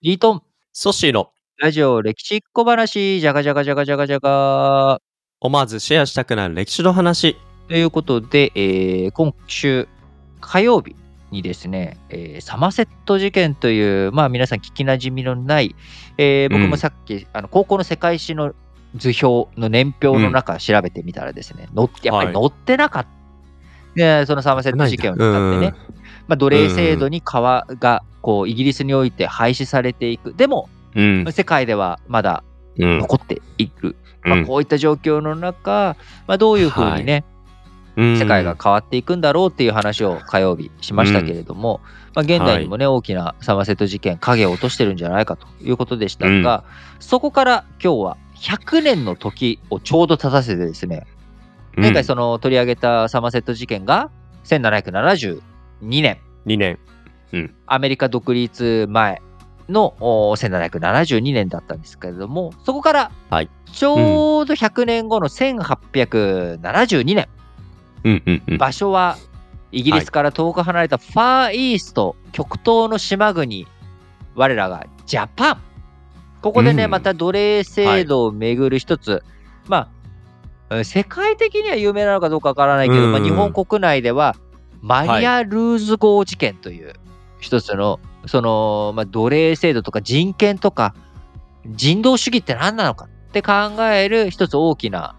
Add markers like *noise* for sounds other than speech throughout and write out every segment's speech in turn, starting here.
リートン、ソッシーの。ラジオ歴史小話、じゃがじゃがじゃがじゃがじゃが。思わずシェアしたくなる歴史の話。ということで、えー今週火曜日にですね、えーサマセット事件という、まあ皆さん聞きなじみのない、えー僕うん。もさっき、あの高校の世界史の図表の年表の中調べてみたらですね、載ってやっぱり載ってなかった。でそのサマセット事件を使ってね、まあ、奴隷制度に川がこうイギリスにおいて廃止されていく。でも、うん。世界ではまだうん。残っている。うんまあ、こういった状況の中、まあ、どういうふうにね、うん世界が変わっていくんだろうっていう話を火曜日しましたけれども、まあ、現代にもね、大きなサマセット事件影を落としてるんじゃないかということでしたが、そこから今日は100年の時をちょうど立たせてですね、前回その取り上げたサマセット事件が1772年。2年。アメリカ独立前のお1772年だったんですけれどもそこからはい。ちょうど100年後の1872年、うんうんうん。場所はイギリスから遠く離れたファーイースト極東の島国我らがジャパン。ここでね、うん。また奴隷制度をめぐる一つ、まあうん世界的には有名なのかどうかわからないけど、まあ、うん日本国内ではマリア・ルーズ号事件という一つのその、まあ、奴隷制度とか人権とか人道主義って何なのかって考える一つ大きな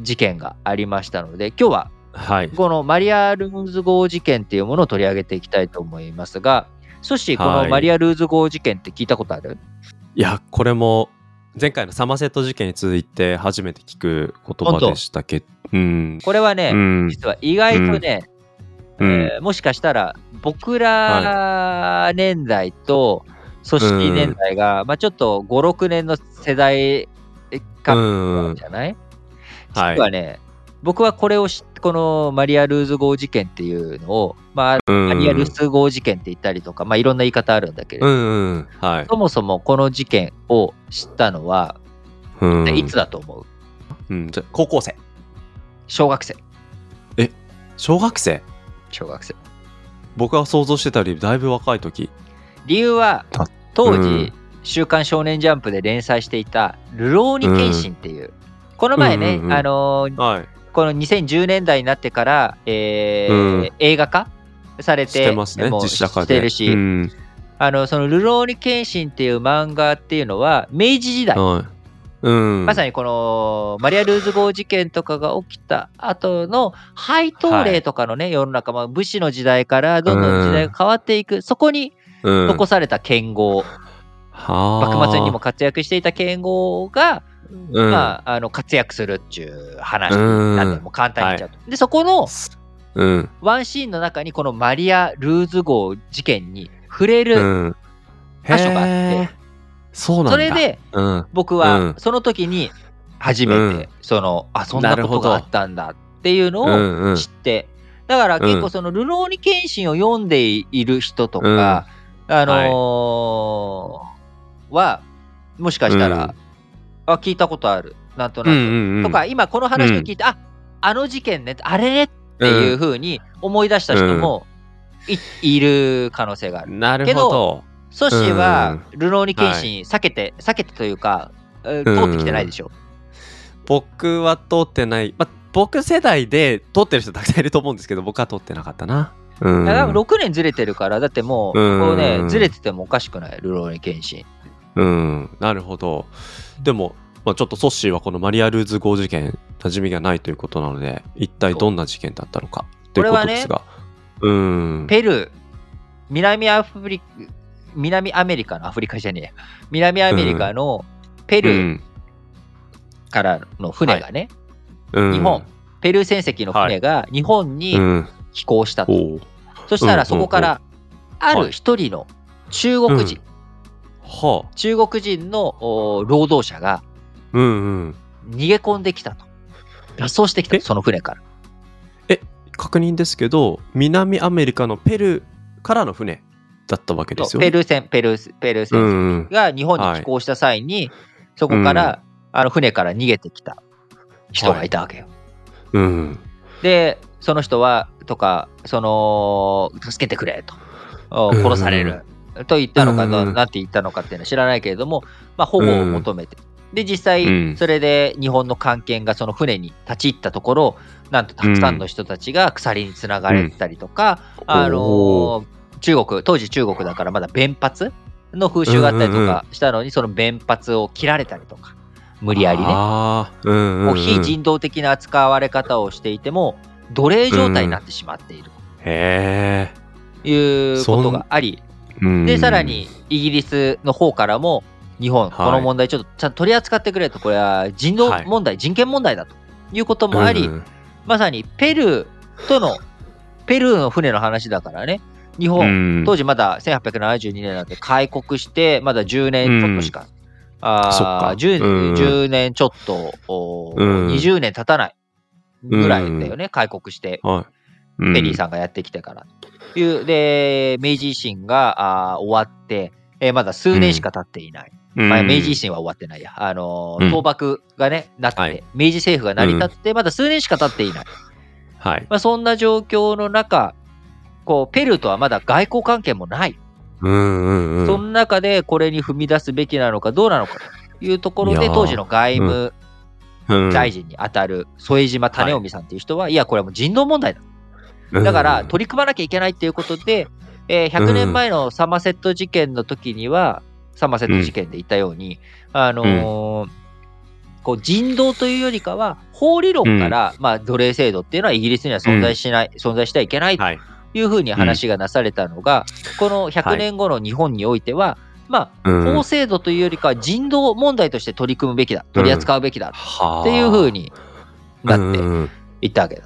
事件がありましたので今日ははい。このマリア・ルーズ号事件っていうものを取り上げていきたいと思いますがそしてこはいのマリア・ルーズ号事件って聞いたことある、いや、これも前回のサマセット事件に続いて初めて聞く言葉でしたけど。うん。これはね、うん。実は意外とね、うん。えーもしかしたら僕ら年代と組織年代が、まあ、ちょっと56年の世代間うん。じゃない、はい。実はね僕はこれを知このマリア・ルーズ号事件っていうのを、まあ、うん。マリア・ルーズ号事件って言ったりとか、まあ、いろんな言い方あるんだけれど、うんうん。はい。そもそもこの事件を知ったのは、うん。いつだと思う？うん。じゃあ高校生。小学生。小学生？小学生僕が想像してたよりだいぶ若い時。理由はた当時、うん週刊少年ジャンプ」で連載していた「ルローニケンシン」っていう、この前ね、うんうんうんあのーはい。この2010年代になってから、えーうん映画化されてしてますねもう実写化で。してるし、うん。あのその「ルローニケンシン」っていう漫画っていうのは明治時代、はい。うん。まさにこのマリア・ルーズ号事件とかが起きた後の配当例とかのね、世の中、まあ、武士の時代からどんどん時代が変わっていく、そこにうん、残された剣豪、はあ幕末にも活躍していた剣豪が、うん、まあ、あの活躍するっていう話うんなんで、もう簡単に言っちゃうと。で、そこのうん。ワンシーンの中に、このマリア・ルーズ号事件に触れうるん。箇所があってそうなんだ。それ、でうん。僕うんはその時に初めうんて、その、あ、そんななるほどことがあったんだっていうのをうんうん知って、だから結構その、ルローニケンシンを読んでいる人とか、あのーは、もしかしたら、あ、聞いたことある、なんとなく。うんうんうん。とか、今この話を聞いて、あ、あの事件ね、あれ？ねっていうふうに思い出した人もい,、いる可能性がある。うん。なるほど。ソシは、ルローニケンシン避けて、避けてというか、えー通ってきてないでしょ。僕は通ってない。まあ、僕世代で通ってる人たくさんいると思うんですけど、僕は通ってなかったな。うん。だから6年ずれてるから、だってもう、うんこうね、ずれててもおかしくない、ルローニケンシン。うん。なるほど。でも、まあ、ちょっとソッシーはこのマリア・ルーズ号事件、馴染みがないということなので、一体どんな事件だったのかということですが。うん。ペルー、南アフリ南アメリカのアフリカじゃねえや。南アメリカのペルーからの船がね、うん、日本、ペルー船籍の船が日本にうん。寄港したと。おう。そしたらそこから、ある一人の中国人、はあ。中国人のお労働者が。逃げ込んできたと。脱走してきたその船から。確認ですけど、南アメリカのペルーからの船だったわけですよね。ペルー船、ペルー、ペル船んうん。が日本に寄港した際に、そこから、あの船から逃げてきた人がいたわけよ。うん。で、その人は、とか、その、助けてくれと。殺される。と言ったのか、うんうんなんて言ったのかっていうのは知らないけれども、まあ、保護を求めて、で実際、うんそれで日本の艦艦がその船に立ち入ったところなんとたくさんの人たちが鎖につながれたりとか、あのおー中国当時中国だからまだ弁髪の風習があったりとかしたのに、その弁髪を切られたりとか無理やりね。うんうん、う。もうん非人道的な扱われ方をしていても奴隷状態になってしまっている。へということがあり、でさら、にイギリスの方からも日本、はい。この問題ちょっとちゃんと取り扱ってくれと。これは人道問題、人権問題だと。いうこともあり、うん。まさにペルーとのペルーの船の話だからね日本、うん。当時まだ1872年なんで開国してまだ10年ちょっとしか、あそっか。10, うん。10年ちょっと、おうん。20年経たないぐらいだよね、開国して。はい。ん。ペリーさんがやってきてからという。で明治維新があー終わって、えーまだ数年しか経っていない、まあ、明治維新は終わってないや、あのーうん。倒幕がねなって、はい。明治政府が成り立って、まだ数年しか経っていない、はい。まあ、そんな状況の中こうペルーとはまだ外交関係もない、うんうんうん。その中でこれに踏み出すべきなのかどうなのかというところで当時の外務うん。大臣に当たる副島種臣さんっていう人は、い、やこれはもう人道問題だ。だから取り組まなきゃいけないっていうことで、えー100年前のサマセット事件の時には、サマセット事件で言ったように、あのーこう人道というよりかは法理論から、まあ、奴隷制度っていうのはイギリスには存在しない、存在してはいけないとはい。いうふうに話がなされたのが、この100年後の日本においては、まあ、うん法制度というよりかは人道問題として取り組むべきだ、取り扱うべきだはあっていうふうになってうんいったわけだ。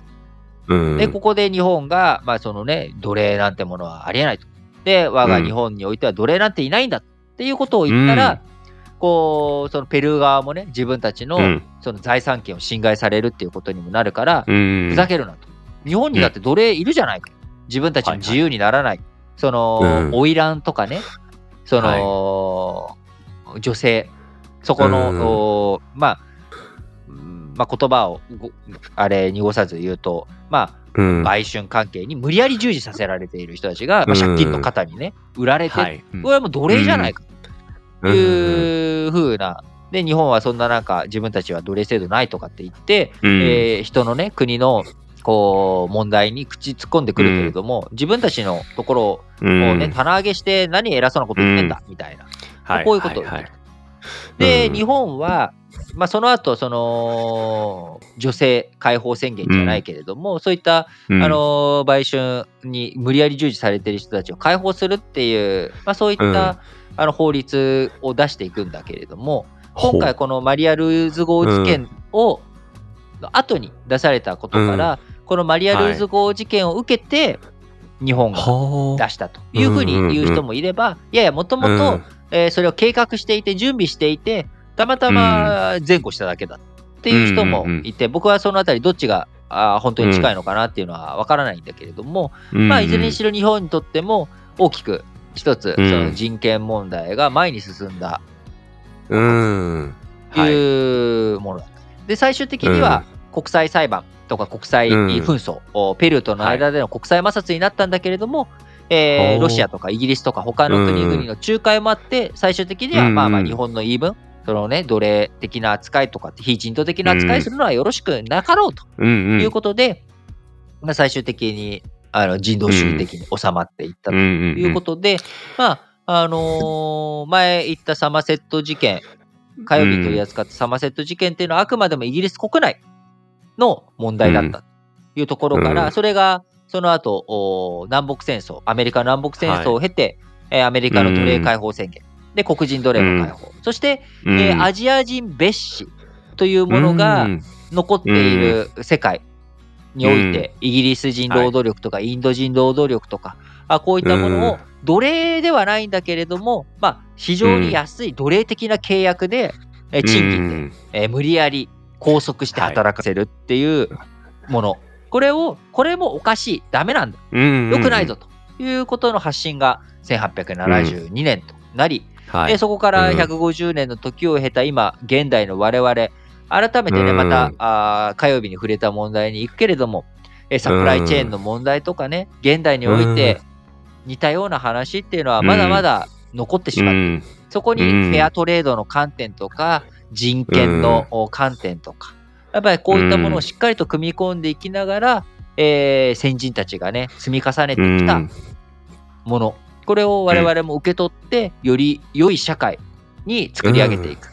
うん。で、ここで日本が、まあ、そのね、奴隷なんてものはありえないと。で、我が日本においては奴隷なんていないんだっていうことを言ったら、こう、そのペルー側もね、自分たちのうんその財産権を侵害されるっていうことにもなるから、うん。ふざけるなと。日本にだって奴隷いるじゃないか。自分たちの自由にならない。その、うん。花魁とかね、その、女性、そこの、まあ、うんまあ、言葉をごあれ濁さず言うと、まうん。あ、売春関係に無理やり従事させられている人たちが、まあ、うん。借金の方にね、売られて、はい。これはもう奴隷じゃないかと。うん。いうふうな、で、日本はそんななんか自分たちは奴隷制度ないとかって言って、うん。えー人のね、国のこう問題に口突っ込んでくるけれども、自分たちのところをうん。ね、棚上げして何偉そうなこと言ってんだ、みたいな。はいこういうことを言はいってで、うん。日本は、まあ、その後その女性解放宣言じゃないけれども、そういった、うん。あの売春に無理やり従事されている人たちを解放するっていう、まあ、そういった、うん。あの法律を出していくんだけれども今回このマリア・ルーズ号事件を、後に出されたことから、このマリア・ルーズ号事件を受けて、日本がはあ出したと。いうふうに言う人もいれば、いやいやもともとえーそれを計画していて準備していてたまたま前後しただけだっていう人もいて、僕はそのあたりどっちがあー本当に近いのかなっていうのは分からないんだけれども、うん。まあいずれにしろ日本にとっても大きく一つそうん。の人権問題が前に進んだうん。とはい。いうものだった。で最終的には国際裁判とか国際うん紛争、おペルーとの間での国際摩擦になったんだけれども、えーほう。ロシアとかイギリスとか他の国々の仲介もあって、最終的にはうんまあまあ日本の言い分、そのね、奴隷的な扱いとか非人道的な扱いするのはよろしくなかろうとうん。うん。いうことで、まあ、最終的にあの人道主義的に収まっていったとということで、まあ、あのー前言ったサマセット事件、火曜日取り扱ったサマセット事件っていうのはあくまでもイギリス国内の問題だったというところから、うん。それがその後お南北戦争、アメリカの南北戦争を経て、えーアメリカの奴隷解放宣言、で黒人奴隷の解放、そして、えーアジア人蔑視というものが残っている世界において、イギリス人労働力とかインド人労働力とか、あこういったものを奴隷ではないんだけれども、まあ、非常に安い奴隷的な契約で、えー賃金で、えー無理やり拘束して働かせるっていうもの、これをこれもおかしい。ダメなんだ。よ良くないぞということの発信が1872年となり、はい。でそこからうん。150年の時を経た今現代の我々改めてねうん。またあー火曜日に触れた問題に行くけれどもえサプライチェーンの問題とかね現代において似たような話っていうのはまだまだ残ってしまってそこにフェアトレードの観点とか、人権の観点とか、やっぱりこういったものをしっかりと組み込んでいきながら、えー先人たちがね、積み重ねてきたもの、これを我々も受け取って、より良い社会に作り上げていく。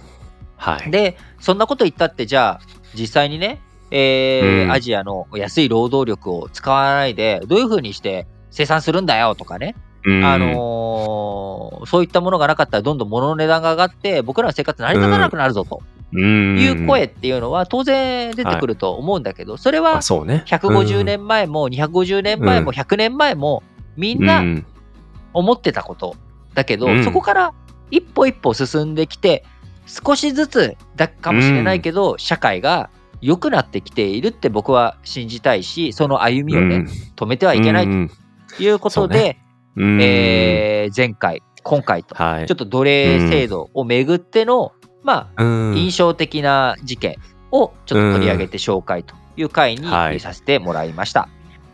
はい。で、そんなこと言ったって、じゃあ、実際にね、えーうん。アジアの安い労働力を使わないで、どういうふうにして生産するんだよとかね、うんあのーそういったものがなかったら、どんどん物の値段が上がって、僕らの生活成り立たなくなるぞと。うん。いう声っていうのは、当然出てくると思うんだけど、それはあそうね。150年前も250年前もうん。100年前も、みんうなん。思ってたことだけど、うん。そこから一歩一歩進んできて少しずつだかもしれないけど、社会が良くなってきているって僕は信じたいしその歩みをね、止めてはいけないうんということで、うんえー前回今回と。はい。ちょっと奴隷制度をめぐっての、まあうん。印象的な事件をちょっと取り上げて紹介という回にはい。させてもらいました。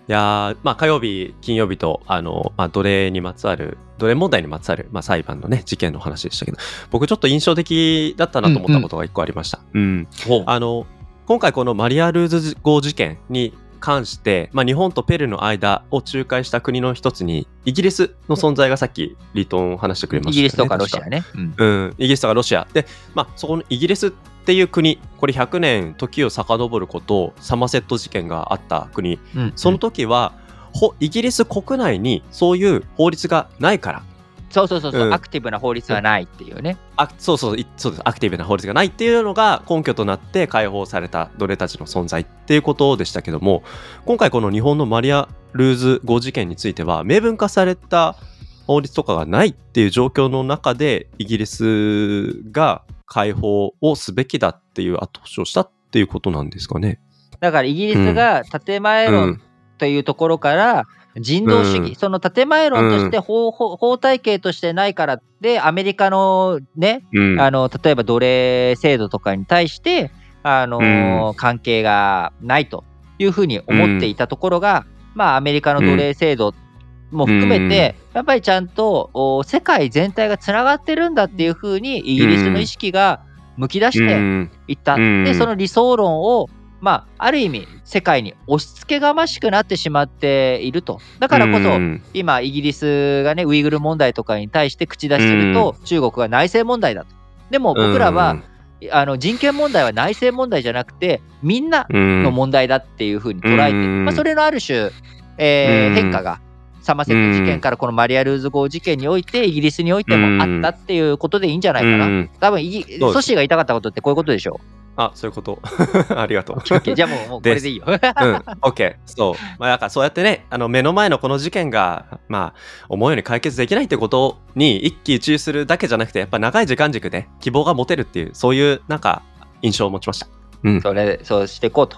いやーまあ、火曜日、金曜日と、あの、まあ、奴隷にまつわる、奴隷問題にまつわる、まあ、裁判のね、事件の話でしたけど、僕ちょっと印象的だったなと思ったことが一個ありました。うん、あの、今回このマリア・ルーズ号事件に関して、まあ、日本とペルーの間を仲介した国の一つに、イギリスの存在がさっき、リートン話してくれましたよね。イギリスとかロシ確アね。うんうん、イギリスとかロシア。で、まあ、そこのイギリスっていう国、これ100年時を遡ること、サマセット事件があった国、うんその時は、ほイギリス国内にそういう法律がないから、そうそうそうそう、うんアクティブな法律はないっていうね。あそうそういそうですアクティブな法律がないっていうのが根拠となって解放された奴隷たちの存在っていうことでしたけども今回この日本のマリア・ルーズ号事件については明文化された法律とかがないっていう状況の中でイギリスが解放をすべきだっていう後押しをしたっていうことなんですかね。だからイギリスが建前論うんというところから人道主義、うん。その建前論として法,、法法体系としてないからでアメリカのね、うん。あの例えば奴隷制度とかに対してあの、関係がないというふうに思っていたところが、まあアメリカの奴隷制度も含めて、やっぱりちゃんとお世界全体がつながってるんだっていうふうにイギリスの意識がむき出してうん。いった。うん。で、その理想論を、まあ、ある意味、世界に押し付けがましくなってしまっていると。だからこそ、うん。今、イギリスがね、ウイグル問題とかに対して口出しすると、中国が内政問題だと。でも僕らは、あの人権問題は内政問題じゃなくて、みんなうん。の問題だっていうふうに捉えて、うん。まあ、それのある種、えーうん。変化が、サマセット事件からこのマリア・ルーズ号事件において、イギリスにおいてもあったっていうことでいいんじゃないかな。うん。多分イソッシーが言いたかったことってこういうことでしょあそういうこと *laughs* ありがとう。じゃあもうもうこれでいいよ。うん、OK。そう。まあ、だからそうやってね、あの、目の前のこの事件が、まあ、思うように解決できないってことに一喜一憂するだけじゃなくて、やっぱ長い時間軸で希望が持てるっていう、そういう、なんか、印象を持ちました。うん。それそうしていこうと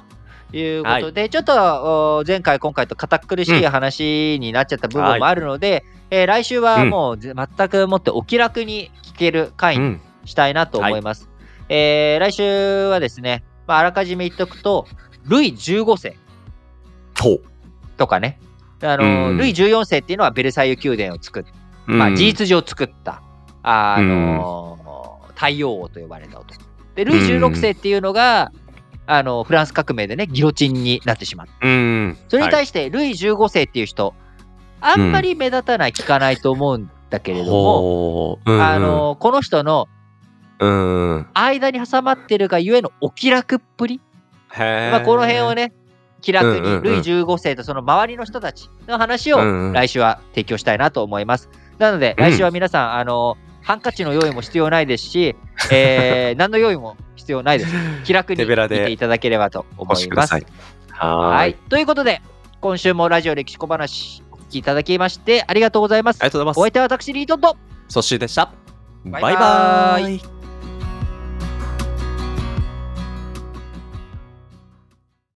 いうことで、ちょっとお前回今回と堅苦しい話になっちゃった部分もあるので、えー来週はもうぜ全くもってお気楽に聞ける回にうん。したいなと思います。えー来週はですね、まあ、あらかじめ言っとくと、ルイ15世。とかね、あのうんルイ14世っていうのはベルサイユ宮殿を作っまあ、事実上作った、あの太陽王と呼ばれた男。で、ルイ16世っていうのが、あのフランス革命でね、ギロチンになってしまった。うん。それにはい対して、ルイ15世っていう人、あんまり目立たない、聞かないと思うんだけれども、あ、のこの人のうん。間に挟まってるがゆえのお気楽っぷり。まあ、この辺をね、気楽うんうんうんにルイ15世とその周りの人たちの話をうんうん来週は提供したいなと思います。なので、来週は皆さん、あの、ハンカチの用意も必要ないですし、えー *laughs* 何の用意も必要ないです。気楽に見ていただければと思います。ははい。ということで、今週もラジオ歴史小話お聞きいただきましてありがとうございますあり。がとうございます。お相手は私、リートンと。ソッシーでした。バイバーイイ